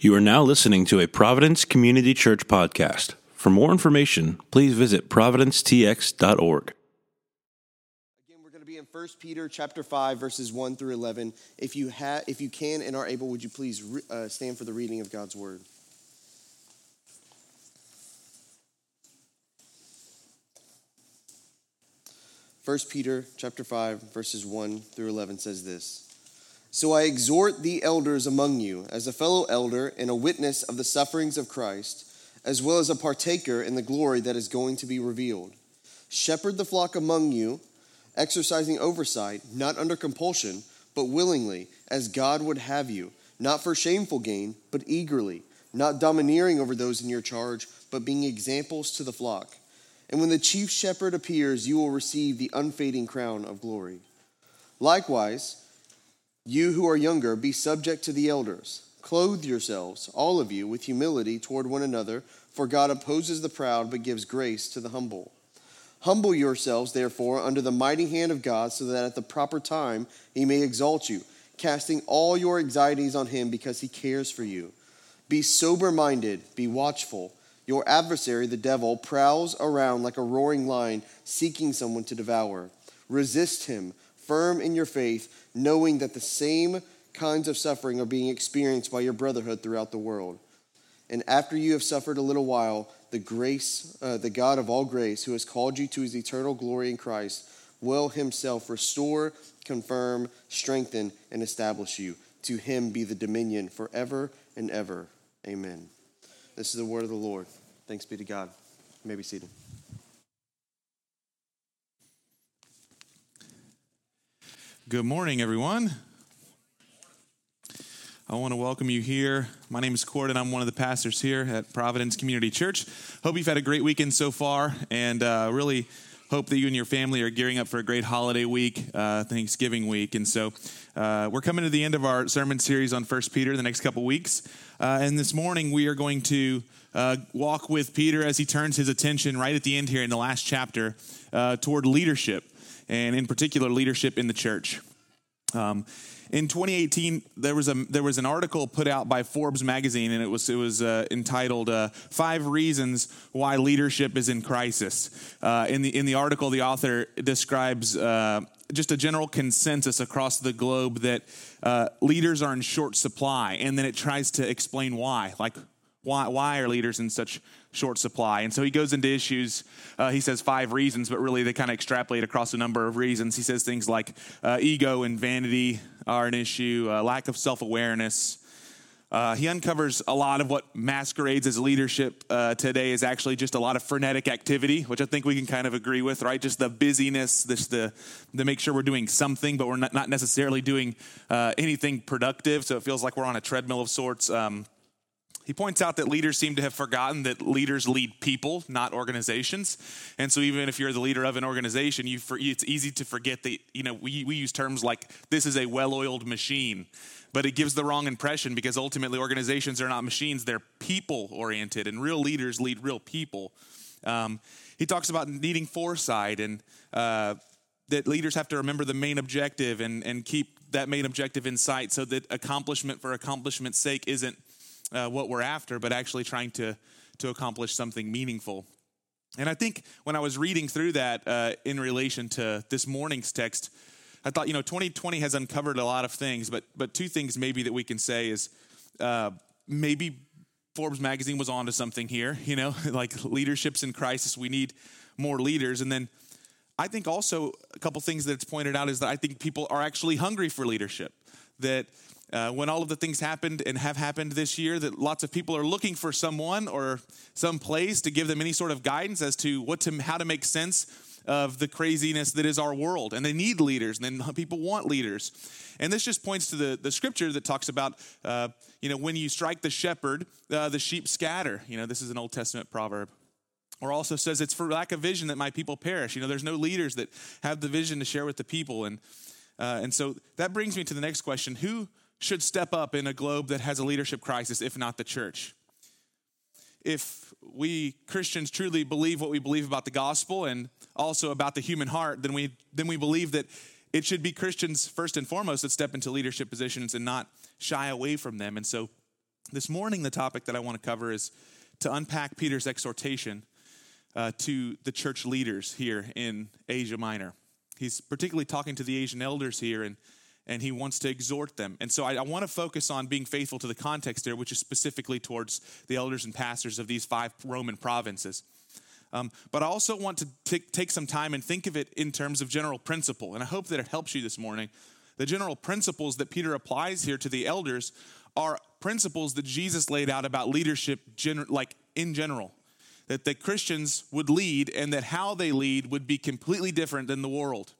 You are now listening to a Providence Community Church podcast. For more information, please visit providencetx.org. Again, we're going to be in 1 Peter chapter 5 verses 1 through 11. If you ha- if you can and are able, would you please re- uh, stand for the reading of God's word? First Peter chapter 5 verses 1 through 11 says this. So I exhort the elders among you, as a fellow elder and a witness of the sufferings of Christ, as well as a partaker in the glory that is going to be revealed. Shepherd the flock among you, exercising oversight, not under compulsion, but willingly, as God would have you, not for shameful gain, but eagerly, not domineering over those in your charge, but being examples to the flock. And when the chief shepherd appears, you will receive the unfading crown of glory. Likewise, you who are younger, be subject to the elders. Clothe yourselves, all of you, with humility toward one another, for God opposes the proud, but gives grace to the humble. Humble yourselves, therefore, under the mighty hand of God, so that at the proper time he may exalt you, casting all your anxieties on him because he cares for you. Be sober minded, be watchful. Your adversary, the devil, prowls around like a roaring lion, seeking someone to devour. Resist him, firm in your faith knowing that the same kinds of suffering are being experienced by your brotherhood throughout the world. And after you have suffered a little while, the grace, uh, the God of all grace, who has called you to his eternal glory in Christ, will himself restore, confirm, strengthen, and establish you. To him be the dominion forever and ever. Amen. This is the word of the Lord. Thanks be to God. You may be seated. Good morning, everyone. I want to welcome you here. My name is Kort, and I'm one of the pastors here at Providence Community Church. Hope you've had a great weekend so far, and uh, really hope that you and your family are gearing up for a great holiday week, uh, Thanksgiving week. And so uh, we're coming to the end of our sermon series on First Peter the next couple weeks. Uh, and this morning we are going to uh, walk with Peter as he turns his attention right at the end here in the last chapter uh, toward leadership and in particular leadership in the church. Um, in 2018, there was a there was an article put out by Forbes magazine, and it was it was uh, entitled uh, Five Reasons Why Leadership is in Crisis." Uh, in the in the article, the author describes uh, just a general consensus across the globe that uh, leaders are in short supply, and then it tries to explain why, like why why are leaders in such short supply. And so he goes into issues. Uh, he says five reasons, but really they kind of extrapolate across a number of reasons. He says things like uh, ego and vanity are an issue, uh, lack of self awareness. Uh, he uncovers a lot of what masquerades as leadership uh, today is actually just a lot of frenetic activity, which I think we can kind of agree with, right? Just the busyness, this the to make sure we're doing something, but we're not, not necessarily doing uh, anything productive. So it feels like we're on a treadmill of sorts. Um, he points out that leaders seem to have forgotten that leaders lead people, not organizations. And so, even if you're the leader of an organization, you for, it's easy to forget that, you know, we, we use terms like this is a well oiled machine, but it gives the wrong impression because ultimately organizations are not machines, they're people oriented, and real leaders lead real people. Um, he talks about needing foresight and uh, that leaders have to remember the main objective and, and keep that main objective in sight so that accomplishment for accomplishment's sake isn't uh, what we're after, but actually trying to, to accomplish something meaningful. And I think when I was reading through that uh, in relation to this morning's text, I thought, you know, 2020 has uncovered a lot of things, but but two things maybe that we can say is uh, maybe Forbes magazine was onto something here. You know, like leadership's in crisis. We need more leaders, and then I think also a couple things that it's pointed out is that I think people are actually hungry for leadership. That uh, when all of the things happened and have happened this year, that lots of people are looking for someone or some place to give them any sort of guidance as to what to how to make sense of the craziness that is our world. And they need leaders, and then people want leaders. And this just points to the, the scripture that talks about, uh, you know, when you strike the shepherd, uh, the sheep scatter. You know, this is an Old Testament proverb. Or also says it's for lack of vision that my people perish. You know, there's no leaders that have the vision to share with the people. And, uh, and so that brings me to the next question Who should step up in a globe that has a leadership crisis, if not the church. If we Christians truly believe what we believe about the gospel and also about the human heart, then we, then we believe that it should be Christians first and foremost that step into leadership positions and not shy away from them. And so This morning, the topic that I want to cover is to unpack Peter's exhortation uh, to the church leaders here in Asia Minor. He's particularly talking to the Asian elders here, and, and he wants to exhort them. And so I, I want to focus on being faithful to the context there, which is specifically towards the elders and pastors of these five Roman provinces. Um, but I also want to t- take some time and think of it in terms of general principle. And I hope that it helps you this morning. The general principles that Peter applies here to the elders are principles that Jesus laid out about leadership, gener- like in general. That the Christians would lead and that how they lead would be completely different than the world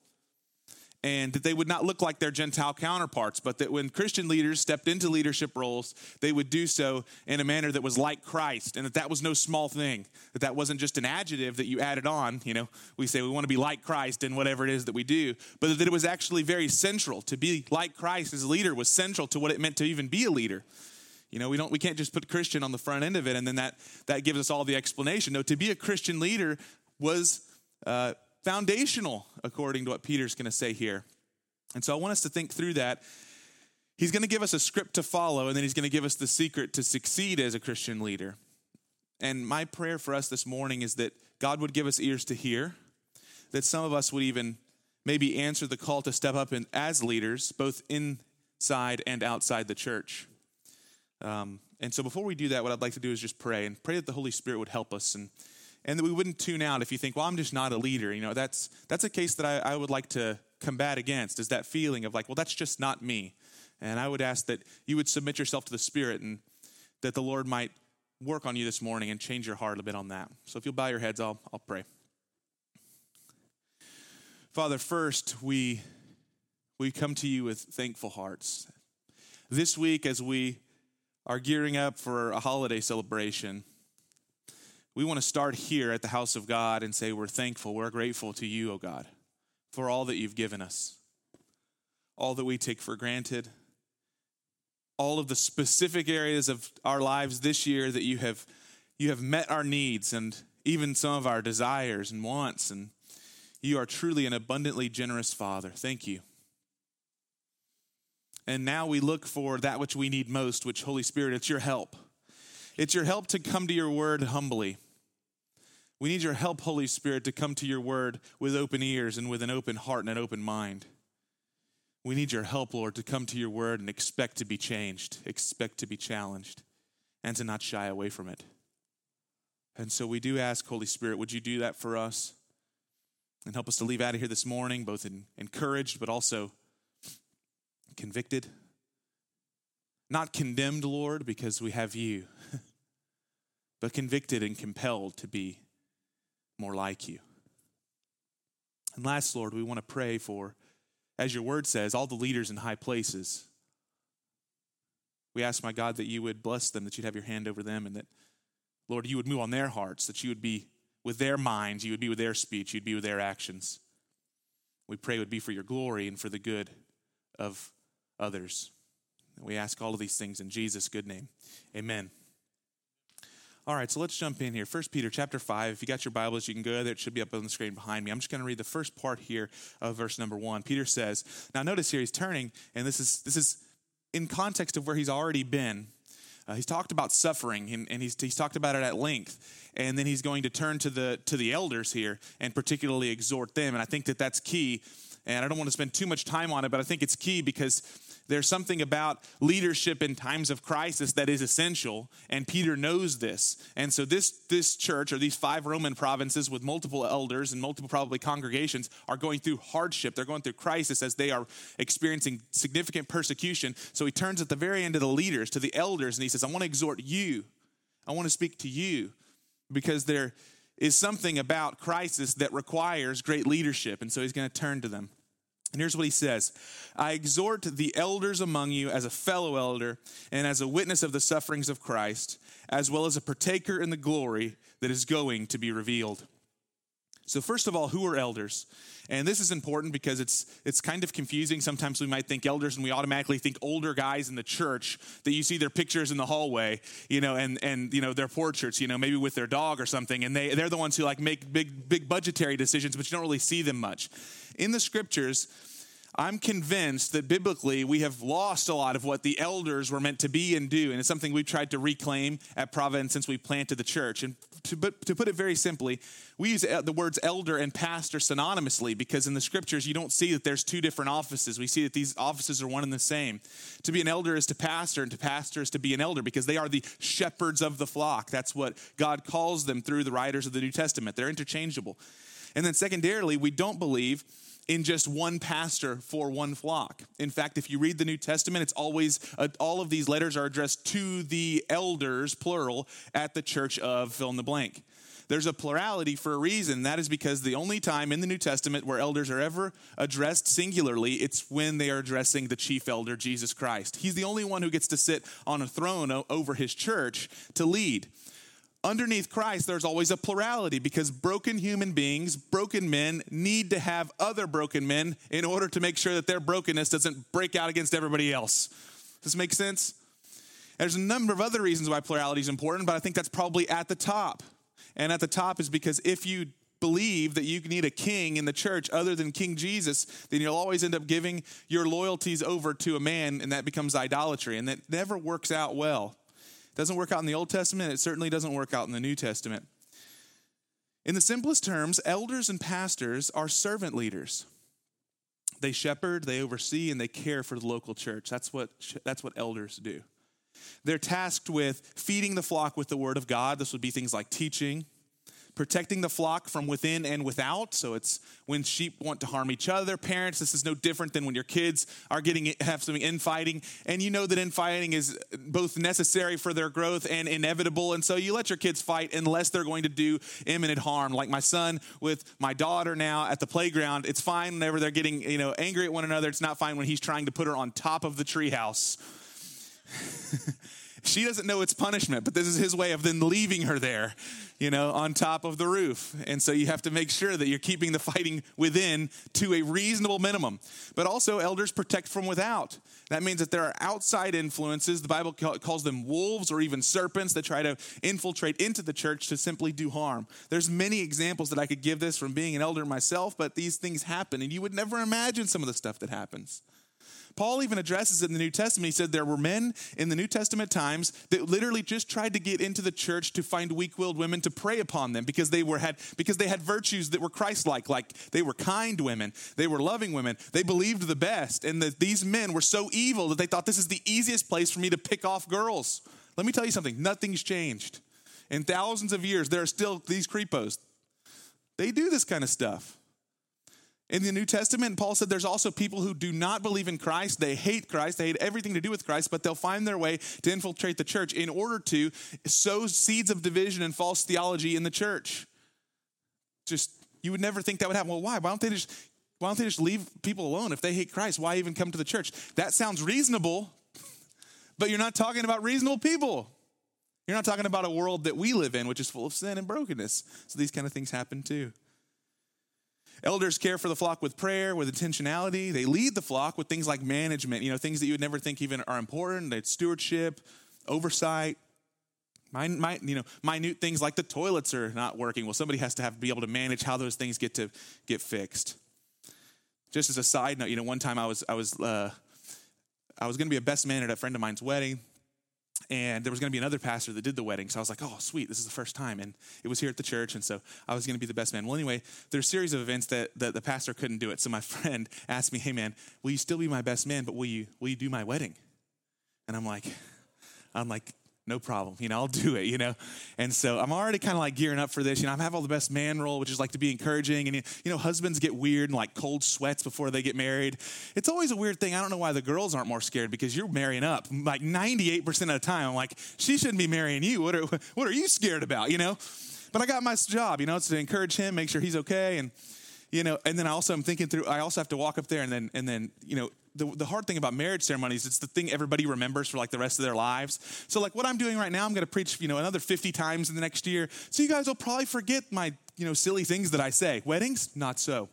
and that they would not look like their Gentile counterparts, but that when Christian leaders stepped into leadership roles, they would do so in a manner that was like Christ, and that that was no small thing, that that wasn't just an adjective that you added on. You know, we say we want to be like Christ in whatever it is that we do, but that it was actually very central. To be like Christ as a leader was central to what it meant to even be a leader. You know, we don't we can't just put Christian on the front end of it and then that that gives us all the explanation. No, to be a Christian leader was uh, foundational, according to what Peter's going to say here. And so I want us to think through that. He's going to give us a script to follow, and then he's going to give us the secret to succeed as a Christian leader. And my prayer for us this morning is that God would give us ears to hear, that some of us would even maybe answer the call to step up in, as leaders, both inside and outside the church. Um, and so before we do that, what I'd like to do is just pray and pray that the Holy Spirit would help us and and that we wouldn't tune out if you think, well, I'm just not a leader. You know, that's that's a case that I, I would like to combat against is that feeling of like, well, that's just not me. And I would ask that you would submit yourself to the Spirit and that the Lord might work on you this morning and change your heart a bit on that. So if you'll bow your heads, I'll, I'll pray. Father, first, we, we come to you with thankful hearts. This week, as we are gearing up for a holiday celebration, we want to start here at the house of God and say, We're thankful, we're grateful to you, O God, for all that you've given us, all that we take for granted, all of the specific areas of our lives this year that you have, you have met our needs and even some of our desires and wants. And you are truly an abundantly generous Father. Thank you. And now we look for that which we need most, which, Holy Spirit, it's your help. It's your help to come to your word humbly we need your help, Holy Spirit, to come to your word with open ears and with an open heart and an open mind. We need your help, Lord, to come to your word and expect to be changed, expect to be challenged, and to not shy away from it. And so we do ask, Holy Spirit, would you do that for us and help us to leave out of here this morning, both encouraged but also convicted? Not condemned, Lord, because we have you, but convicted and compelled to be more like you. And last, Lord, we want to pray for, as your word says, all the leaders in high places. We ask, my God, that you would bless them, that you'd have your hand over them, and that, Lord, you would move on their hearts, that you would be with their minds, you would be with their speech, you'd be with their actions. We pray it would be for your glory and for the good of others. And we ask all of these things in Jesus' good name. Amen. All right, so let's jump in here. First Peter chapter 5. If you got your Bibles, you can go there. It should be up on the screen behind me. I'm just going to read the first part here of verse number 1. Peter says, Now notice here he's turning, and this is this is in context of where he's already been. Uh, he's talked about suffering and, and he's, he's talked about it at length and then he's going to turn to the to the elders here and particularly exhort them and i think that that's key and i don't want to spend too much time on it but i think it's key because there's something about leadership in times of crisis that is essential, and Peter knows this. And so this, this church, or these five Roman provinces with multiple elders and multiple probably congregations, are going through hardship. They're going through crisis as they are experiencing significant persecution. So he turns at the very end to the leaders, to the elders, and he says, I want to exhort you. I want to speak to you because there is something about crisis that requires great leadership. And so he's going to turn to them. And here's what he says I exhort the elders among you as a fellow elder and as a witness of the sufferings of Christ, as well as a partaker in the glory that is going to be revealed. So, first of all, who are elders? And this is important because it's, it's kind of confusing. Sometimes we might think elders and we automatically think older guys in the church that you see their pictures in the hallway, you know, and, and you know, their portraits, you know, maybe with their dog or something. And they, they're the ones who like make big, big budgetary decisions, but you don't really see them much. In the scriptures, I'm convinced that biblically we have lost a lot of what the elders were meant to be and do. And it's something we've tried to reclaim at Providence since we planted the church. And to, but to put it very simply, we use the words elder and pastor synonymously because in the scriptures you don't see that there's two different offices. We see that these offices are one and the same. To be an elder is to pastor, and to pastor is to be an elder because they are the shepherds of the flock. That's what God calls them through the writers of the New Testament. They're interchangeable. And then, secondarily, we don't believe in just one pastor for one flock. In fact, if you read the New Testament, it's always, uh, all of these letters are addressed to the elders, plural, at the church of fill in the blank. There's a plurality for a reason. That is because the only time in the New Testament where elders are ever addressed singularly, it's when they are addressing the chief elder, Jesus Christ. He's the only one who gets to sit on a throne over his church to lead underneath Christ, there's always a plurality because broken human beings, broken men, need to have other broken men in order to make sure that their brokenness doesn't break out against everybody else. Does this make sense? There's a number of other reasons why plurality is important, but I think that's probably at the top. And at the top is because if you believe that you need a king in the church other than King Jesus, then you'll always end up giving your loyalties over to a man, and that becomes idolatry, and that never works out well doesn't work out in the Old Testament, it certainly doesn't work out in the New Testament. In the simplest terms, elders and pastors are servant leaders. They shepherd, they oversee, and they care for the local church. That's what, that's what elders do. They're tasked with feeding the flock with the word of God. This would be things like teaching, protecting the flock from within and without. So it's when sheep want to harm each other. Parents, this is no different than when your kids are getting have some infighting, and you know that infighting is both necessary for their growth and inevitable. And so you let your kids fight unless they're going to do imminent harm. Like my son with my daughter now at the playground, it's fine whenever they're getting you know angry at one another. It's not fine when he's trying to put her on top of the treehouse. She doesn't know it's punishment, but this is his way of then leaving her there, you know, on top of the roof. And so you have to make sure that you're keeping the fighting within to a reasonable minimum. But also, elders protect from without. That means that there are outside influences. The Bible calls them wolves or even serpents that try to infiltrate into the church to simply do harm. There's many examples that I could give this from being an elder myself, but these things happen, and you would never imagine some of the stuff that happens. Paul even addresses it in the New Testament. He said there were men in the New Testament times that literally just tried to get into the church to find weak-willed women to prey upon them because they were had because they had virtues that were Christ-like, like they were kind women, they were loving women, they believed the best, and that these men were so evil that they thought this is the easiest place for me to pick off girls. Let me tell you something, nothing's changed. In thousands of years, there are still these creepos. They do this kind of stuff. In the New Testament, Paul said there's also people who do not believe in Christ. They hate Christ. They hate everything to do with Christ, but they'll find their way to infiltrate the church in order to sow seeds of division and false theology in the church. Just, you would never think that would happen. Well, why? Why don't they just, why don't they just leave people alone? If they hate Christ, why even come to the church? That sounds reasonable, but you're not talking about reasonable people. You're not talking about a world that we live in, which is full of sin and brokenness. So these kind of things happen too. Elders care for the flock with prayer, with intentionality. They lead the flock with things like management, you know, things that you would never think even are important. It's stewardship, oversight, you know, minute things like the toilets are not working. Well, somebody has to have be able to manage how those things get to get fixed. Just as a side note, you know, one time I was I was uh, I was going to be a best man at a friend of mine's wedding and there was going to be another pastor that did the wedding. So I was like, oh, sweet, this is the first time. And it was here at the church, and so I was going to be the best man. Well, anyway, there's a series of events that, that the pastor couldn't do it. So my friend asked me, hey, man, will you still be my best man, but will you, will you do my wedding? And I'm like, I'm like, no problem. You know, I'll do it, you know? And so I'm already kind of like gearing up for this. You know, I have all the best man role, which is like to be encouraging. And, you know, husbands get weird and like cold sweats before they get married. It's always a weird thing. I don't know why the girls aren't more scared because you're marrying up. Like 98% of the time, I'm like, she shouldn't be marrying you. What are, what are you scared about, you know? But I got my job, you know, it's to encourage him, make sure he's okay. And, you know, and then I also am thinking through, I also have to walk up there and then, and then, you know, the, the hard thing about marriage ceremonies, it's the thing everybody remembers for like the rest of their lives. So like what I'm doing right now, I'm going to preach, you know, another 50 times in the next year. So you guys will probably forget my, you know, silly things that I say. Weddings, not so.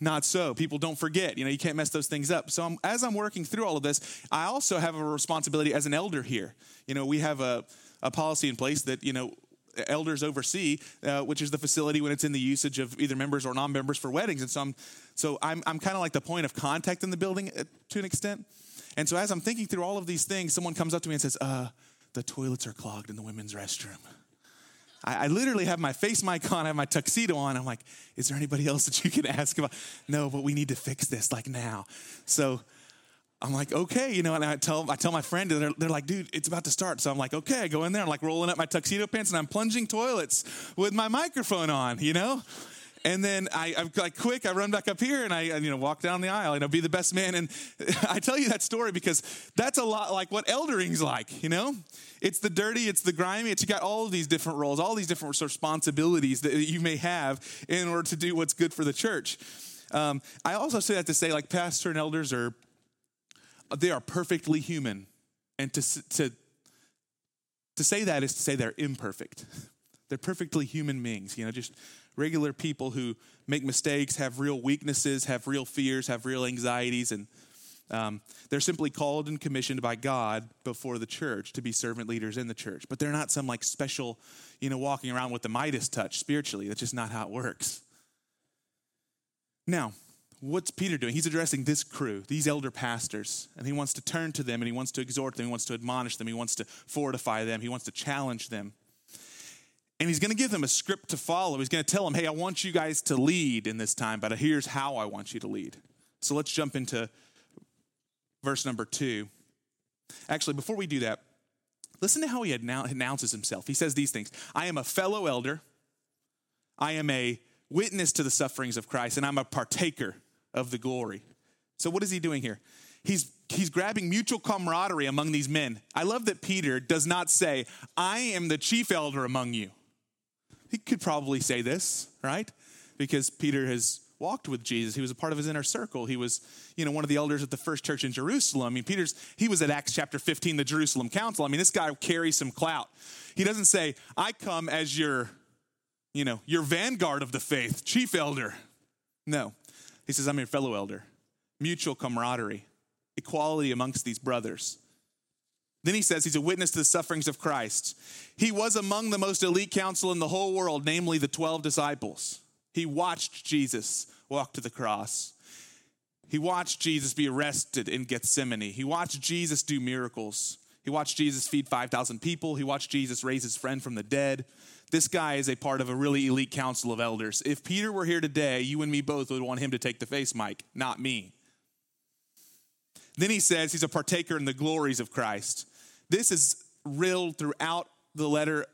Not so. People don't forget. You know, you can't mess those things up. So I'm, as I'm working through all of this, I also have a responsibility as an elder here. You know, we have a, a policy in place that, you know, elders oversee, uh, which is the facility when it's in the usage of either members or non-members for weddings. And so I'm, so I'm, I'm kind of like the point of contact in the building uh, to an extent. And so as I'm thinking through all of these things, someone comes up to me and says, uh, the toilets are clogged in the women's restroom. I, I, literally have my face mic on, I have my tuxedo on. I'm like, is there anybody else that you can ask about? No, but we need to fix this like now. So I'm like, okay, you know, and I tell I tell my friend, and they're, they're like, dude, it's about to start. So I'm like, okay, I go in there, I'm like rolling up my tuxedo pants, and I'm plunging toilets with my microphone on, you know. And then I, I'm like quick, I run back up here and I, you know, walk down the aisle and I'll be the best man. And I tell you that story because that's a lot like what eldering's like, you know? It's the dirty, it's the grimy, it's you got all of these different roles, all these different responsibilities that you may have in order to do what's good for the church. Um, I also say that to say, like, pastor and elders are they are perfectly human. And to, to, to say that is to say they're imperfect. They're perfectly human beings, you know, just regular people who make mistakes, have real weaknesses, have real fears, have real anxieties, and um, they're simply called and commissioned by God before the church to be servant leaders in the church. But they're not some like special, you know, walking around with the Midas touch spiritually. That's just not how it works. Now, what's Peter doing? He's addressing this crew, these elder pastors, and he wants to turn to them and he wants to exhort them, he wants to admonish them, he wants to fortify them, he wants to challenge them. And he's going to give them a script to follow. He's going to tell them, hey, I want you guys to lead in this time, but here's how I want you to lead. So let's jump into verse number two. Actually, before we do that, listen to how he announces himself. He says these things I am a fellow elder, I am a witness to the sufferings of Christ, and I'm a partaker of the glory. So, what is he doing here? He's, he's grabbing mutual camaraderie among these men. I love that Peter does not say, I am the chief elder among you. He could probably say this, right? Because Peter has walked with Jesus. He was a part of his inner circle. He was, you know, one of the elders at the first church in Jerusalem. I mean, Peter's, he was at Acts chapter 15, the Jerusalem Council. I mean, this guy carries some clout. He doesn't say, I come as your, you know, your vanguard of the faith, chief elder. No. He says, I'm your fellow elder. Mutual camaraderie, equality amongst these brothers. Then he says he's a witness to the sufferings of Christ. He was among the most elite council in the whole world, namely the 12 disciples. He watched Jesus walk to the cross. He watched Jesus be arrested in Gethsemane. He watched Jesus do miracles. He watched Jesus feed 5,000 people. He watched Jesus raise his friend from the dead. This guy is a part of a really elite council of elders. If Peter were here today, you and me both would want him to take the face mic, not me. Then he says he's a partaker in the glories of Christ. This is rilled throughout the letter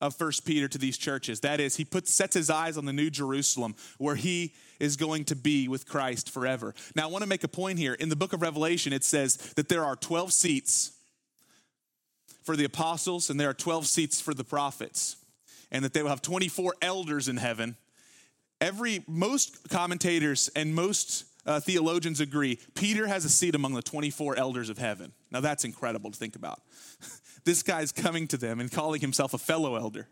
of First Peter to these churches. That is, he puts sets his eyes on the new Jerusalem where he is going to be with Christ forever. Now, I want to make a point here. In the book of Revelation, it says that there are 12 seats for the apostles and there are 12 seats for the prophets and that they will have 24 elders in heaven. Every most commentators and most uh, theologians agree Peter has a seat among the 24 elders of heaven. Now that's incredible to think about. this guy's coming to them and calling himself a fellow elder,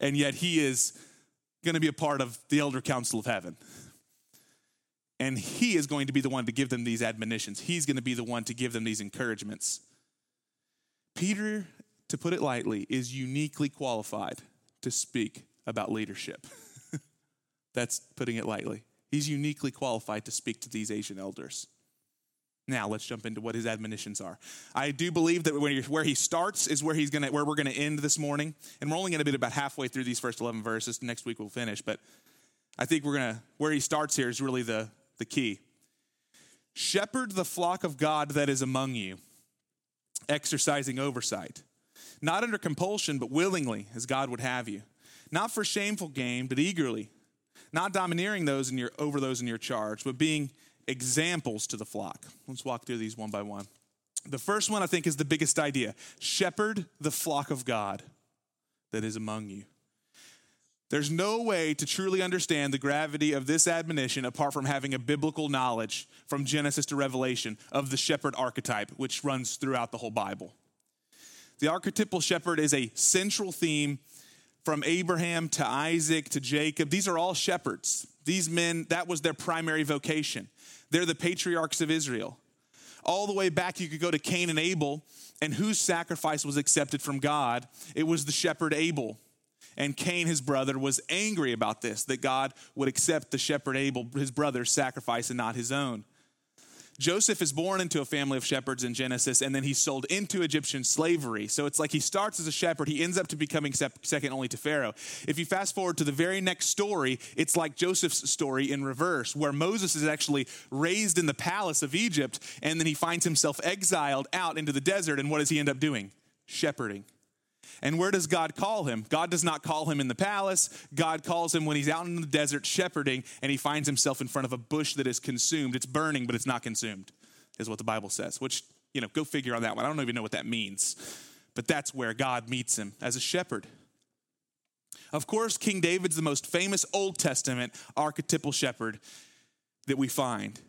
and yet he is going to be a part of the elder council of heaven. And he is going to be the one to give them these admonitions. He's going to be the one to give them these encouragements. Peter, to put it lightly, is uniquely qualified to speak about leadership. That's putting it lightly. He's uniquely qualified to speak to these Asian elders. Now let's jump into what his admonitions are. I do believe that where he starts is where he's gonna where we're gonna end this morning, and we're only gonna be about halfway through these first eleven verses. Next week we'll finish, but I think we're gonna where he starts here is really the the key. Shepherd the flock of God that is among you, exercising oversight not under compulsion, but willingly, as God would have you. Not for shameful gain, but eagerly. Not domineering those in your, over those in your charge, but being examples to the flock. Let's walk through these one by one. The first one I think is the biggest idea shepherd the flock of God that is among you. There's no way to truly understand the gravity of this admonition apart from having a biblical knowledge from Genesis to Revelation of the shepherd archetype, which runs throughout the whole Bible. The archetypal shepherd is a central theme from Abraham to Isaac to Jacob. These are all shepherds. These men, that was their primary vocation. They're the patriarchs of Israel. All the way back, you could go to Cain and Abel, and whose sacrifice was accepted from God? It was the shepherd Abel. And Cain, his brother, was angry about this, that God would accept the shepherd Abel, his brother's sacrifice, and not his own. Joseph is born into a family of shepherds in Genesis, and then he's sold into Egyptian slavery. So it's like he starts as a shepherd, he ends up to becoming second only to Pharaoh. If you fast forward to the very next story, it's like Joseph's story in reverse, where Moses is actually raised in the palace of Egypt, and then he finds himself exiled out into the desert. And what does he end up doing? Shepherding. And where does God call him? God does not call him in the palace. God calls him when he's out in the desert shepherding and he finds himself in front of a bush that is consumed. It's burning, but it's not consumed, is what the Bible says, which, you know, go figure on that one. I don't even know what that means. But that's where God meets him as a shepherd. Of course, King David's the most famous Old Testament archetypal shepherd that we find.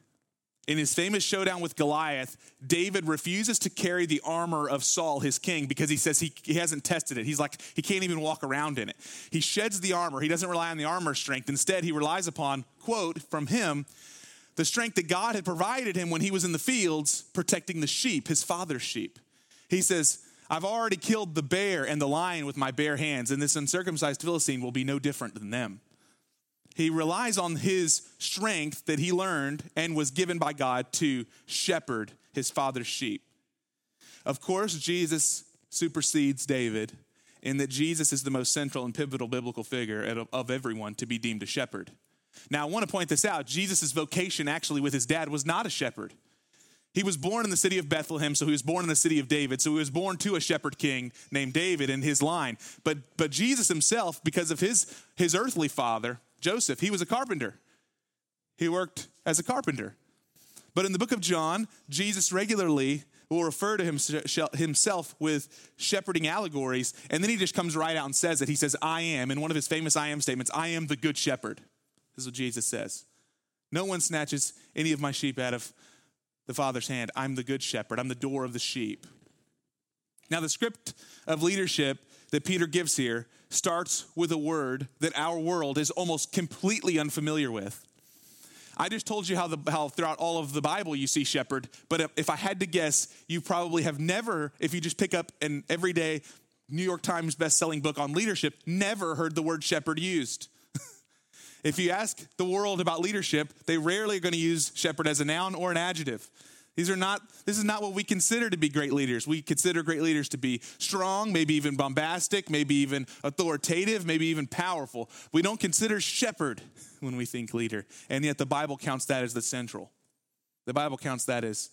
In his famous showdown with Goliath, David refuses to carry the armor of Saul, his king, because he says he, he hasn't tested it. He's like, he can't even walk around in it. He sheds the armor. He doesn't rely on the armor strength. Instead, he relies upon, quote, from him, the strength that God had provided him when he was in the fields protecting the sheep, his father's sheep. He says, I've already killed the bear and the lion with my bare hands, and this uncircumcised Philistine will be no different than them. He relies on his strength that he learned and was given by God to shepherd his father's sheep. Of course, Jesus supersedes David in that Jesus is the most central and pivotal biblical figure of everyone to be deemed a shepherd. Now, I want to point this out. Jesus' vocation, actually, with his dad, was not a shepherd. He was born in the city of Bethlehem, so he was born in the city of David. So he was born to a shepherd king named David in his line. But, but Jesus himself, because of his, his earthly father, Joseph, he was a carpenter. He worked as a carpenter. But in the book of John, Jesus regularly will refer to himself with shepherding allegories, and then he just comes right out and says it. He says, I am, in one of his famous I am statements, I am the good shepherd. This is what Jesus says. No one snatches any of my sheep out of the Father's hand. I'm the good shepherd, I'm the door of the sheep. Now, the script of leadership that Peter gives here starts with a word that our world is almost completely unfamiliar with. I just told you how, the, how throughout all of the Bible you see shepherd, but if, if I had to guess, you probably have never, if you just pick up an everyday New York Times best-selling book on leadership, never heard the word shepherd used. if you ask the world about leadership, they rarely are going to use shepherd as a noun or an adjective. These are not, this is not what we consider to be great leaders. We consider great leaders to be strong, maybe even bombastic, maybe even authoritative, maybe even powerful. We don't consider shepherd when we think leader. And yet the Bible counts that as the central. The Bible counts that as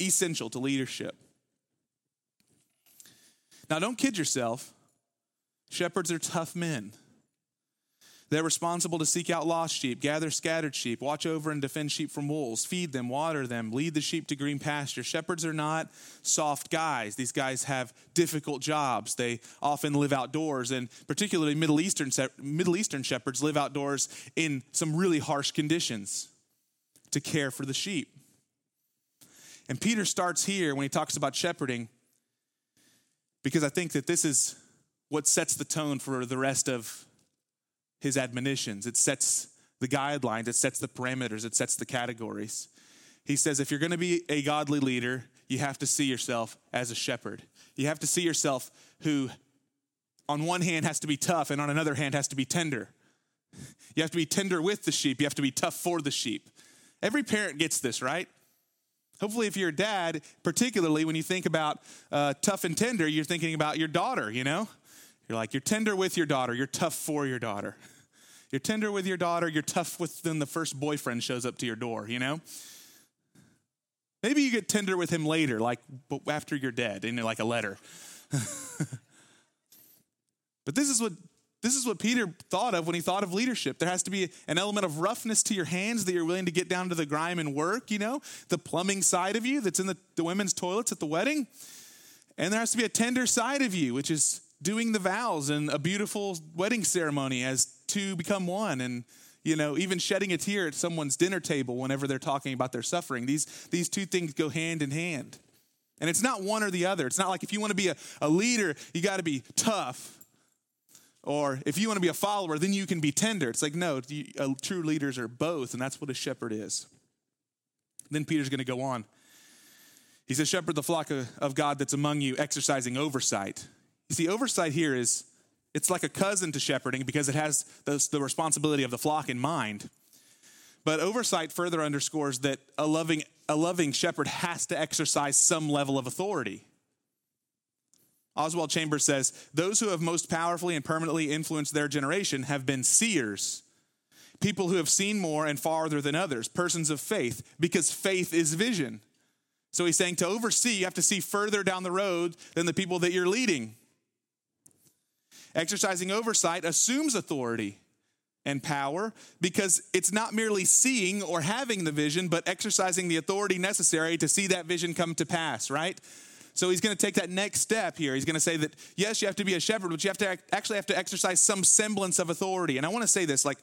essential to leadership. Now, don't kid yourself. Shepherds are tough men. They're responsible to seek out lost sheep, gather scattered sheep, watch over and defend sheep from wolves, feed them, water them, lead the sheep to green pasture. Shepherds are not soft guys. These guys have difficult jobs. They often live outdoors, and particularly Middle Eastern, Middle Eastern shepherds live outdoors in some really harsh conditions to care for the sheep. And Peter starts here when he talks about shepherding because I think that this is what sets the tone for the rest of his admonitions. It sets the guidelines, it sets the parameters, it sets the categories. He says, if you're going to be a godly leader, you have to see yourself as a shepherd. You have to see yourself who, on one hand, has to be tough, and on another hand, has to be tender. You have to be tender with the sheep, you have to be tough for the sheep. Every parent gets this, right? Hopefully, if you're a dad, particularly when you think about uh, tough and tender, you're thinking about your daughter, you know? You're like, you're tender with your daughter, you're tough for your daughter. You're tender with your daughter, you're tough with when the first boyfriend shows up to your door, you know? Maybe you get tender with him later, like after you're dead, in like a letter. but this is what this is what Peter thought of when he thought of leadership. There has to be an element of roughness to your hands that you're willing to get down to the grime and work, you know, the plumbing side of you that's in the, the women's toilets at the wedding. And there has to be a tender side of you, which is doing the vows and a beautiful wedding ceremony as two become one and you know even shedding a tear at someone's dinner table whenever they're talking about their suffering. These these two things go hand in hand. And it's not one or the other. It's not like if you want to be a, a leader you got to be tough. Or if you want to be a follower then you can be tender. It's like no you, uh, true leaders are both and that's what a shepherd is. Then peter's going to go on. He says shepherd the flock of, of god that's among you exercising oversight you see, oversight here is It's like a cousin to shepherding because it has the, the responsibility of the flock in mind. But oversight further underscores that a loving, a loving shepherd has to exercise some level of authority. Oswald Chambers says those who have most powerfully and permanently influenced their generation have been seers, people who have seen more and farther than others, persons of faith, because faith is vision. So he's saying to oversee, you have to see further down the road than the people that you're leading. Exercising oversight assumes authority and power because it's not merely seeing or having the vision, but exercising the authority necessary to see that vision come to pass, right? So he's going to take that next step here. He's going to say that yes, you have to be a shepherd, but you have to actually have to exercise some semblance of authority. And I want to say this like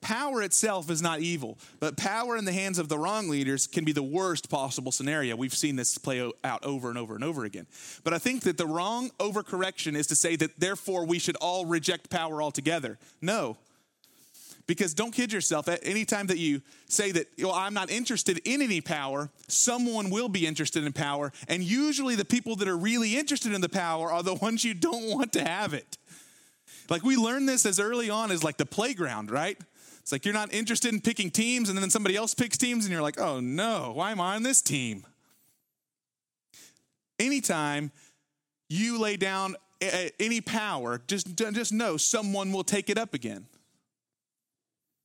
power itself is not evil, but power in the hands of the wrong leaders can be the worst possible scenario. We've seen this play out over and over and over again. But I think that the wrong overcorrection is to say that therefore we should all reject power altogether. No. Because don't kid yourself, at any time that you say that, well, I'm not interested in any power, someone will be interested in power. And usually the people that are really interested in the power are the ones you don't want to have it. Like we learned this as early on as like the playground, right? It's like you're not interested in picking teams, and then somebody else picks teams, and you're like, oh no, why am I on this team? Anytime you lay down any power, just, just know someone will take it up again.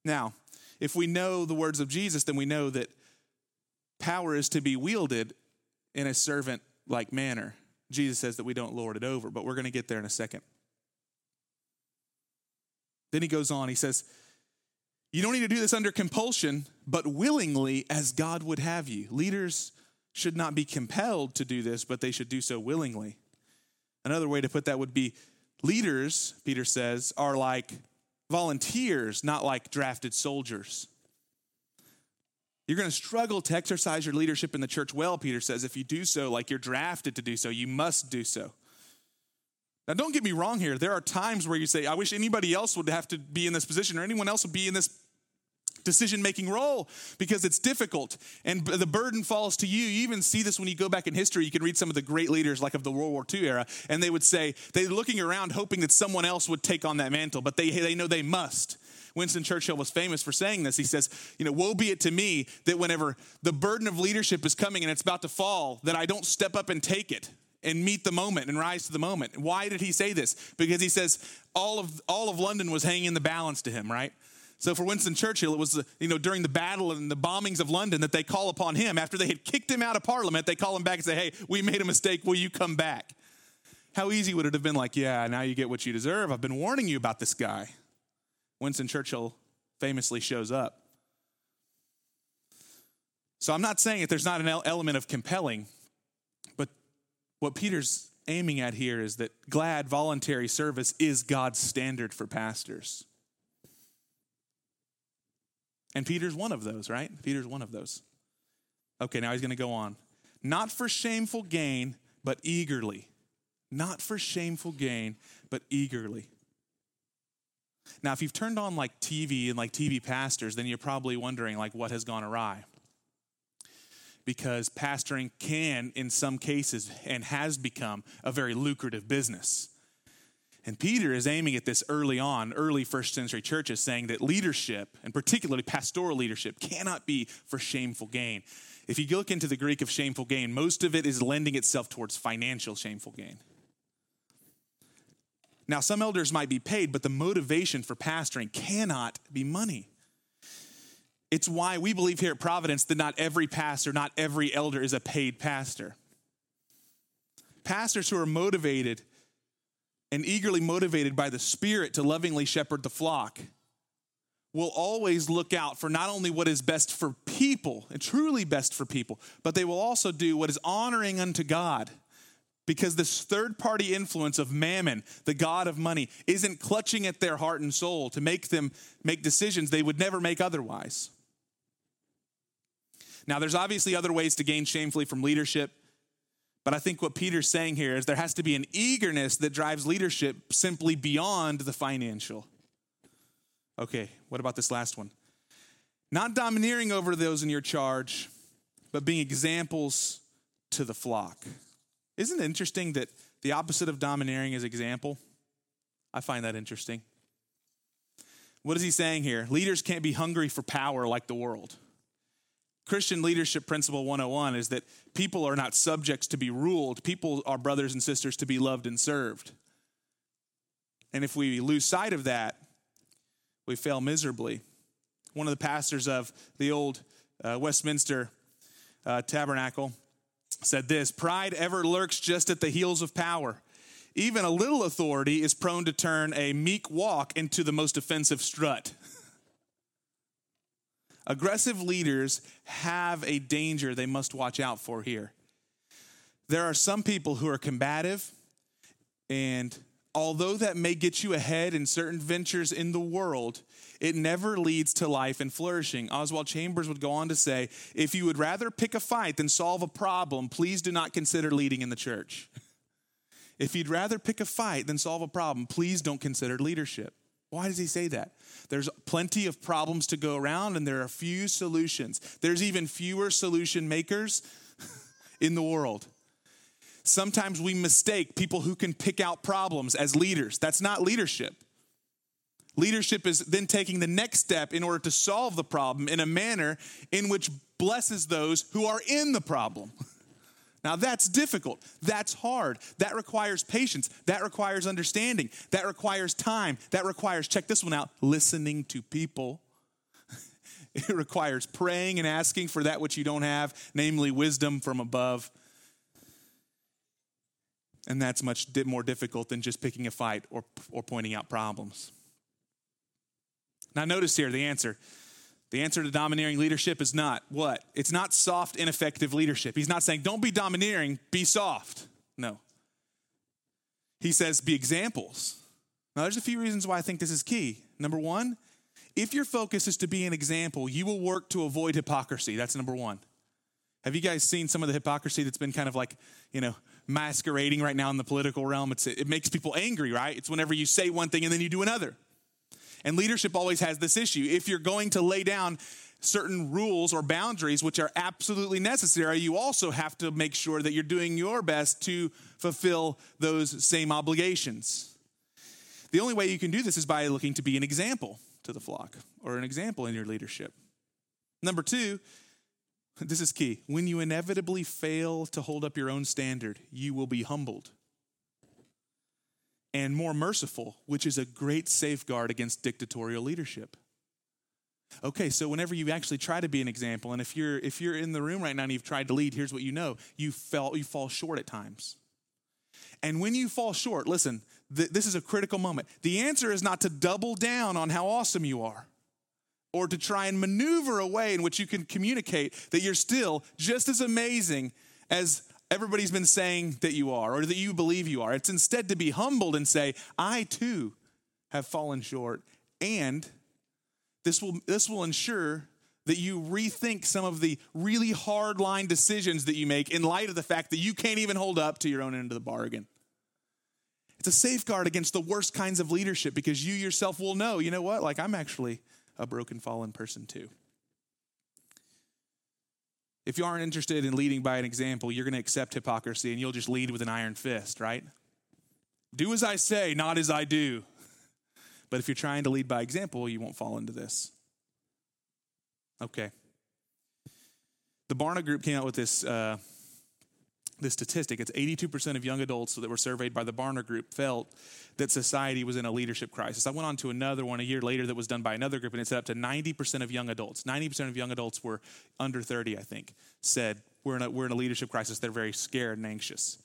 Now, if we know the words of Jesus, then we know that power is to be wielded in a servant like manner. Jesus says that we don't lord it over, but we're going to get there in a second. Then he goes on, he says, You don't need to do this under compulsion, but willingly as God would have you. Leaders should not be compelled to do this, but they should do so willingly. Another way to put that would be leaders, Peter says, are like volunteers, not like drafted soldiers. You're going to struggle to exercise your leadership in the church well, Peter says, if you do so like you're drafted to do so. You must do so. Now, don't get me wrong here. There are times where you say, I wish anybody else would have to be in this position or anyone else would be in this decision making role because it's difficult and the burden falls to you. You even see this when you go back in history. You can read some of the great leaders, like of the World War II era, and they would say they're looking around hoping that someone else would take on that mantle, but they, they know they must. Winston Churchill was famous for saying this. He says, You know, woe be it to me that whenever the burden of leadership is coming and it's about to fall, that I don't step up and take it and meet the moment and rise to the moment. Why did he say this? Because he says all of all of London was hanging in the balance to him, right? So for Winston Churchill, it was you know during the battle and the bombings of London that they call upon him after they had kicked him out of Parliament. They call him back and say, "Hey, we made a mistake. Will you come back?" How easy would it have been? Like, yeah, now you get what you deserve. I've been warning you about this guy. Winston Churchill famously shows up. So I'm not saying that there's not an element of compelling, but what Peter's aiming at here is that glad voluntary service is God's standard for pastors. And Peter's one of those, right? Peter's one of those. Okay, now he's going to go on. Not for shameful gain, but eagerly. Not for shameful gain, but eagerly. Now, if you've turned on like TV and like TV pastors, then you're probably wondering like what has gone awry. Because pastoring can, in some cases, and has become a very lucrative business. And Peter is aiming at this early on, early first century churches, saying that leadership, and particularly pastoral leadership, cannot be for shameful gain. If you look into the Greek of shameful gain, most of it is lending itself towards financial shameful gain. Now, some elders might be paid, but the motivation for pastoring cannot be money. It's why we believe here at Providence that not every pastor, not every elder is a paid pastor. Pastors who are motivated and eagerly motivated by the Spirit to lovingly shepherd the flock will always look out for not only what is best for people and truly best for people, but they will also do what is honoring unto God. Because this third party influence of mammon, the God of money, isn't clutching at their heart and soul to make them make decisions they would never make otherwise. Now, there's obviously other ways to gain shamefully from leadership. But I think what Peter's saying here is there has to be an eagerness that drives leadership simply beyond the financial. Okay, what about this last one? Not domineering over those in your charge, but being examples to the flock. Isn't it interesting that the opposite of domineering is example? I find that interesting. What is he saying here? Leaders can't be hungry for power like the world. Christian Leadership Principle 101 is that people are not subjects to be ruled, people are brothers and sisters to be loved and served. And if we lose sight of that, we fail miserably. One of the pastors of the old uh, Westminster uh, Tabernacle said this Pride ever lurks just at the heels of power. Even a little authority is prone to turn a meek walk into the most offensive strut. Aggressive leaders have a danger they must watch out for here. There are some people who are combative, and although that may get you ahead in certain ventures in the world, it never leads to life and flourishing. Oswald Chambers would go on to say if you would rather pick a fight than solve a problem, please do not consider leading in the church. If you'd rather pick a fight than solve a problem, please don't consider leadership. Why does he say that? There's plenty of problems to go around, and there are few solutions. There's even fewer solution makers in the world. Sometimes we mistake people who can pick out problems as leaders. That's not leadership. Leadership is then taking the next step in order to solve the problem in a manner in which blesses those who are in the problem. Now, that's difficult. That's hard. That requires patience. That requires understanding. That requires time. That requires, check this one out, listening to people. it requires praying and asking for that which you don't have, namely wisdom from above. And that's much more difficult than just picking a fight or, or pointing out problems. Now, notice here the answer the answer to domineering leadership is not what? It's not soft, ineffective leadership. He's not saying, don't be domineering, be soft. No. He says, be examples. Now, there's a few reasons why I think this is key. Number one, if your focus is to be an example, you will work to avoid hypocrisy. That's number one. Have you guys seen some of the hypocrisy that's been kind of like, you know, masquerading right now in the political realm? It's, it makes people angry, right? It's whenever you say one thing and then you do another. And leadership always has this issue. If you're going to lay down certain rules or boundaries which are absolutely necessary, you also have to make sure that you're doing your best to fulfill those same obligations. The only way you can do this is by looking to be an example to the flock or an example in your leadership. Number two, this is key. When you inevitably fail to hold up your own standard, you will be humbled and more merciful, which is a great safeguard against dictatorial leadership. Okay, so whenever you actually try to be an example, and if you're if you're in the room right now and you've tried to lead, here's what you know: you fell you fall short at times. And when you fall short, listen, th- this is a critical moment. The answer is not to double down on how awesome you are, or to try and maneuver a way in which you can communicate that you're still just as amazing as everybody's been saying that you are or that you believe you are. It's instead to be humbled and say, I too have fallen short. And this will, this will ensure that you rethink some of the really hard line decisions that you make in light of the fact that you can't even hold up to your own end of the bargain. It's a safeguard against the worst kinds of leadership because you yourself will know, you know what? Like, I'm actually a broken, fallen person too. If you aren't interested in leading by an example, you're going to accept hypocrisy and you'll just lead with an iron fist, right? Do as I say, not as I do. But if you're trying to lead by example, you won't fall into this. Okay. The Barna Group came out with this uh, this statistic. It's 82% of young adults that were surveyed by the Barna Group felt that society was in a leadership crisis. I went on to another one a year later that was done by another group, and it said up to 90% of young adults, 90% of young adults were under 30, I think, said we're in a, we're in a leadership crisis. They're very scared and anxious.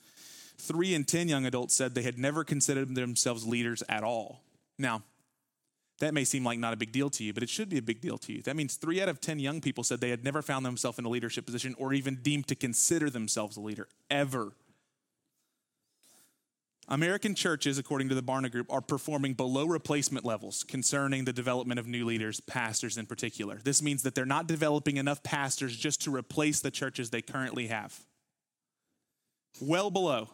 Three in 10 young adults said they had never considered themselves leaders at all. Now, that may seem like not a big deal to you, but it should be a big deal to you. That means three out of 10 young people said they had never found themselves in a leadership position or even deemed to consider themselves a leader, ever. American churches, according to the Barna Group, are performing below replacement levels concerning the development of new leaders, pastors in particular. This means that they're not developing enough pastors just to replace the churches they currently have. Well below.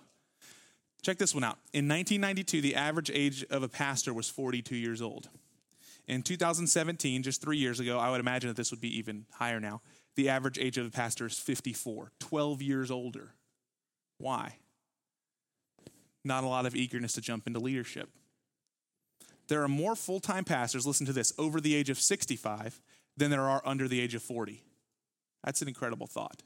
Check this one out. In 1992, the average age of a pastor was 42 years old. In 2017, just three years ago, I would imagine that this would be even higher now. The average age of a pastor is 54, 12 years older. Why? Not a lot of eagerness to jump into leadership. there are more full time pastors, listen to this, over the age of 65 than there are under the age of 40. That's an incredible thought.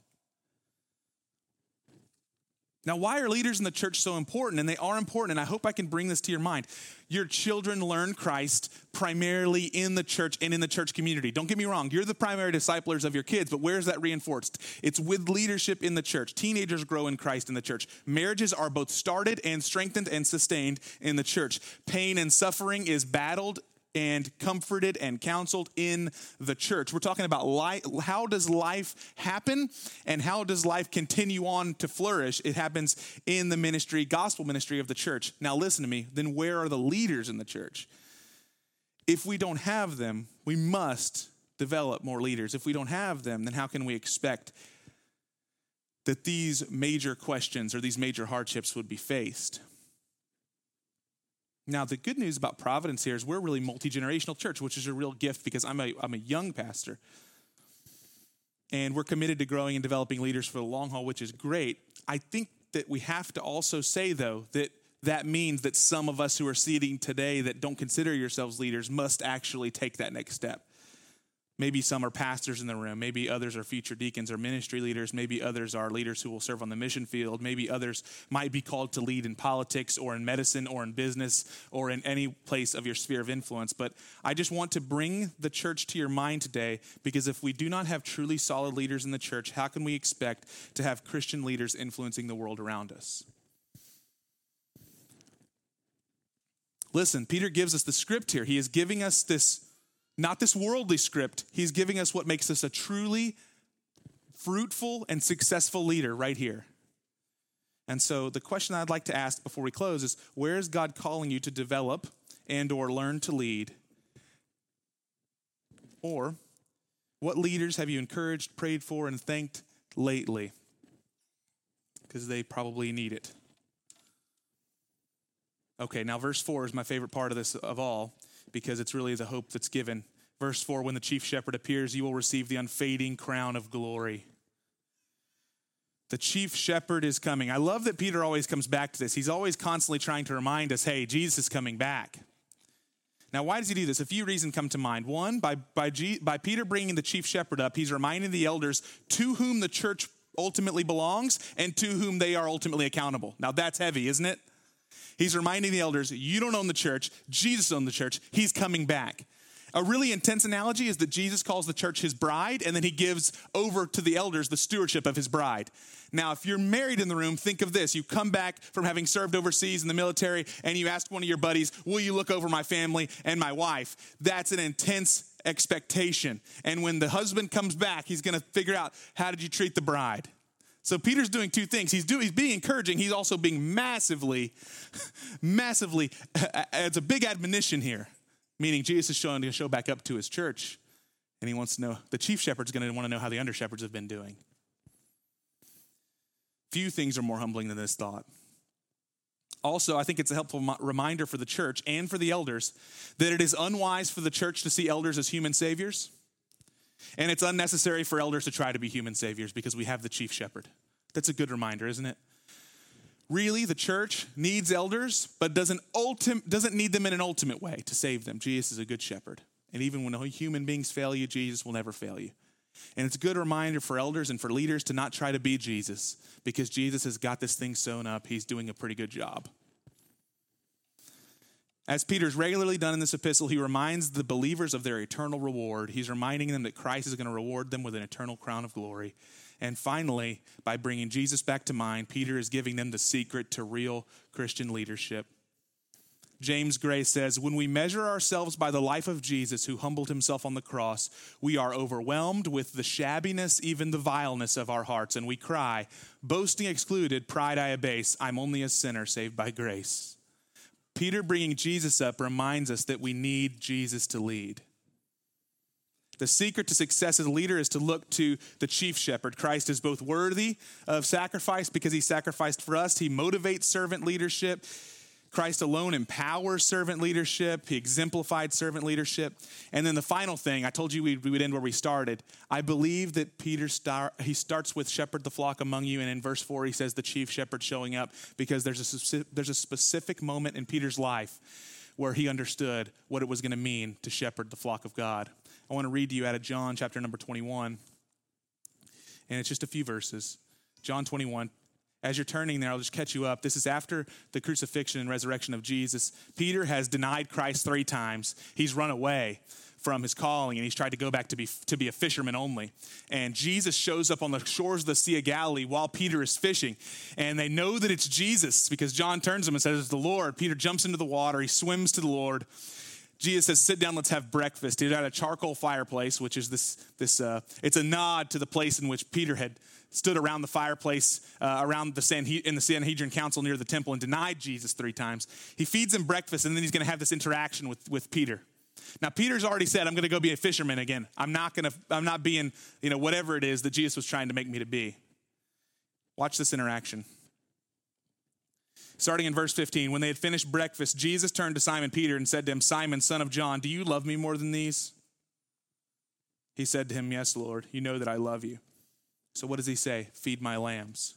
Now, why are leaders in the church so important? And they are important, and I hope I can bring this to your mind. Your children learn Christ primarily in the church and in the church community. Don't get me wrong, you're the primary disciplers of your kids, but where's that reinforced? It's with leadership in the church. Teenagers grow in Christ in the church. Marriages are both started and strengthened and sustained in the church. Pain and suffering is battled and comforted and counseled in the church. We're talking about life, how does life happen and how does life continue on to flourish? It happens in the ministry, gospel ministry of the church. Now, listen to me. Then, where are the leaders in the church? If we don't have them, we must develop more leaders. If we don't have them, then how can we expect that these major questions or these major hardships would be faced? Now, the good news about Providence here is we're really multi generational church, which is a real gift because I'm a, I'm a young pastor. And we're committed to growing and developing leaders for the long haul, which is great. I think that we have to also say, though, that that means that some of us who are seating today that don't consider yourselves leaders must actually take that next step. Maybe some are pastors in the room. Maybe others are future deacons or ministry leaders. Maybe others are leaders who will serve on the mission field. Maybe others might be called to lead in politics or in medicine or in business or in any place of your sphere of influence. But I just want to bring the church to your mind today because if we do not have truly solid leaders in the church, how can we expect to have Christian leaders influencing the world around us? Listen, Peter gives us the script here. He is giving us this not this worldly script. He's giving us what makes us a truly fruitful and successful leader right here. And so the question I'd like to ask before we close is where is God calling you to develop and or learn to lead? Or what leaders have you encouraged, prayed for and thanked lately? Because they probably need it. Okay, now verse 4 is my favorite part of this of all because it's really the hope that's given. Verse 4 When the chief shepherd appears, you will receive the unfading crown of glory. The chief shepherd is coming. I love that Peter always comes back to this. He's always constantly trying to remind us hey, Jesus is coming back. Now, why does he do this? A few reasons come to mind. One, by, by, G, by Peter bringing the chief shepherd up, he's reminding the elders to whom the church ultimately belongs and to whom they are ultimately accountable. Now, that's heavy, isn't it? He's reminding the elders, you don't own the church, Jesus owns the church. He's coming back. A really intense analogy is that Jesus calls the church his bride, and then he gives over to the elders the stewardship of his bride. Now, if you're married in the room, think of this. You come back from having served overseas in the military, and you ask one of your buddies, Will you look over my family and my wife? That's an intense expectation. And when the husband comes back, he's going to figure out how did you treat the bride? So Peter's doing two things. He's doing he's being encouraging. He's also being massively, massively. Uh, uh, it's a big admonition here, meaning Jesus is showing to show back up to his church, and he wants to know. The chief shepherd's going to want to know how the under shepherds have been doing. Few things are more humbling than this thought. Also, I think it's a helpful reminder for the church and for the elders that it is unwise for the church to see elders as human saviors and it's unnecessary for elders to try to be human saviors because we have the chief shepherd. That's a good reminder, isn't it? Really, the church needs elders, but doesn't, doesn't need them in an ultimate way to save them. Jesus is a good shepherd. And even when human beings fail you, Jesus will never fail you. And it's a good reminder for elders and for leaders to not try to be Jesus because Jesus has got this thing sewn up. He's doing a pretty good job. As Peter's regularly done in this epistle, he reminds the believers of their eternal reward. He's reminding them that Christ is going to reward them with an eternal crown of glory. And finally, by bringing Jesus back to mind, Peter is giving them the secret to real Christian leadership. James Gray says, When we measure ourselves by the life of Jesus, who humbled himself on the cross, we are overwhelmed with the shabbiness, even the vileness of our hearts, and we cry, boasting excluded, pride I abase, I'm only a sinner saved by grace. Peter bringing Jesus up reminds us that we need Jesus to lead. The secret to success as a leader is to look to the chief shepherd. Christ is both worthy of sacrifice because he sacrificed for us, he motivates servant leadership. Christ alone empowers servant leadership. He exemplified servant leadership. And then the final thing, I told you we, would end where we started. I believe that Peter star, he starts with shepherd the flock among you, and in verse four he says the chief shepherd showing up because there's a there's a specific moment in Peter's life where he understood what it was going to mean to shepherd the flock of God. I want to read to you out of John chapter number 21, and it's just a few verses. John 21. As you're turning there, I'll just catch you up. This is after the crucifixion and resurrection of Jesus. Peter has denied Christ three times. He's run away from his calling and he's tried to go back to be, to be a fisherman only. And Jesus shows up on the shores of the Sea of Galilee while Peter is fishing. And they know that it's Jesus because John turns him and says, It's the Lord. Peter jumps into the water, he swims to the Lord. Jesus says, "Sit down, let's have breakfast." He's at a charcoal fireplace, which is this this. Uh, it's a nod to the place in which Peter had stood around the fireplace uh, around the Sanhe- in the Sanhedrin Council near the temple and denied Jesus three times. He feeds him breakfast, and then he's going to have this interaction with with Peter. Now, Peter's already said, I'm going to go be a fisherman again. I'm not going to, I'm not being, you know, whatever it is that Jesus was trying to make me to be. Watch this interaction. Starting in verse 15, when they had finished breakfast, Jesus turned to Simon Peter and said to him, Simon, son of John, do you love me more than these? He said to him, Yes, Lord, you know that I love you. So what does he say? Feed my lambs,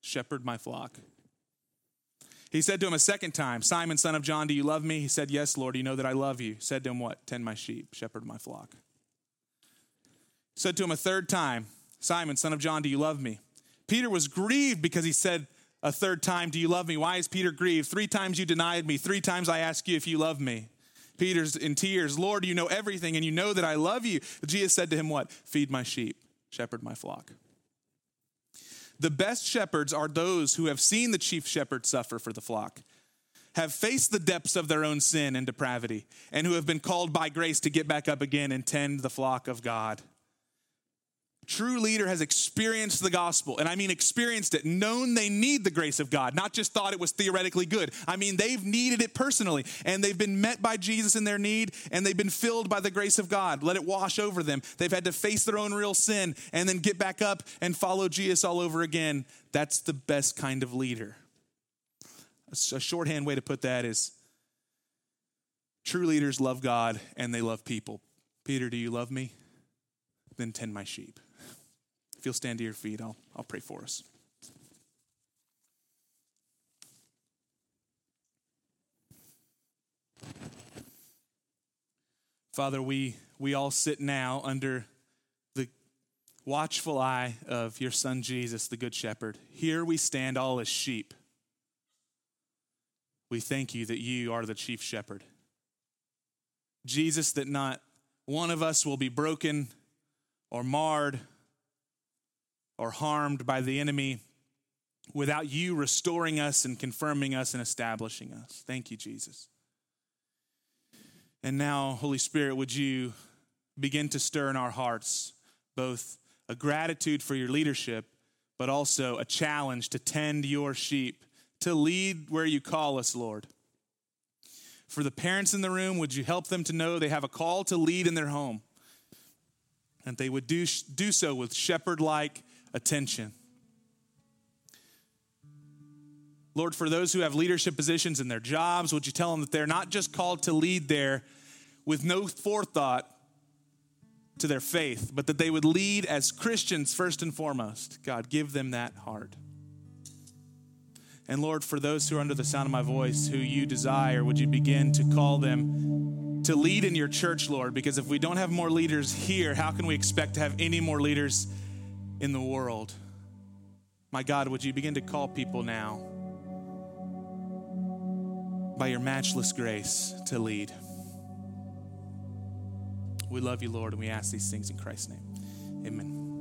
shepherd my flock. He said to him a second time, Simon, son of John, do you love me? He said, Yes, Lord, you know that I love you. Said to him, What? Tend my sheep, shepherd my flock. Said to him a third time, Simon, son of John, do you love me? Peter was grieved because he said a third time, Do you love me? Why is Peter grieved? Three times you denied me. Three times I ask you if you love me. Peter's in tears. Lord, you know everything and you know that I love you. Jesus said to him, What? Feed my sheep, shepherd my flock. The best shepherds are those who have seen the chief shepherd suffer for the flock, have faced the depths of their own sin and depravity, and who have been called by grace to get back up again and tend the flock of God true leader has experienced the gospel, and I mean experienced it, known they need the grace of God, not just thought it was theoretically good. I mean, they've needed it personally, and they've been met by Jesus in their need, and they've been filled by the grace of God. Let it wash over them. They've had to face their own real sin and then get back up and follow Jesus all over again. That's the best kind of leader. A shorthand way to put that is true leaders love God and they love people. Peter, do you love me? Then tend my sheep. If you'll stand to your feet, I'll, I'll pray for us. Father, we, we all sit now under the watchful eye of your Son Jesus, the Good Shepherd. Here we stand all as sheep. We thank you that you are the chief shepherd. Jesus, that not one of us will be broken or marred or harmed by the enemy without you restoring us and confirming us and establishing us. Thank you, Jesus. And now, Holy Spirit, would you begin to stir in our hearts both a gratitude for your leadership, but also a challenge to tend your sheep, to lead where you call us, Lord. For the parents in the room, would you help them to know they have a call to lead in their home? And they would do, do so with shepherd like attention. Lord, for those who have leadership positions in their jobs, would you tell them that they're not just called to lead there with no forethought to their faith, but that they would lead as Christians first and foremost? God, give them that heart. And Lord, for those who are under the sound of my voice, who you desire, would you begin to call them to lead in your church, Lord? Because if we don't have more leaders here, how can we expect to have any more leaders in the world. My God, would you begin to call people now by your matchless grace to lead? We love you, Lord, and we ask these things in Christ's name. Amen.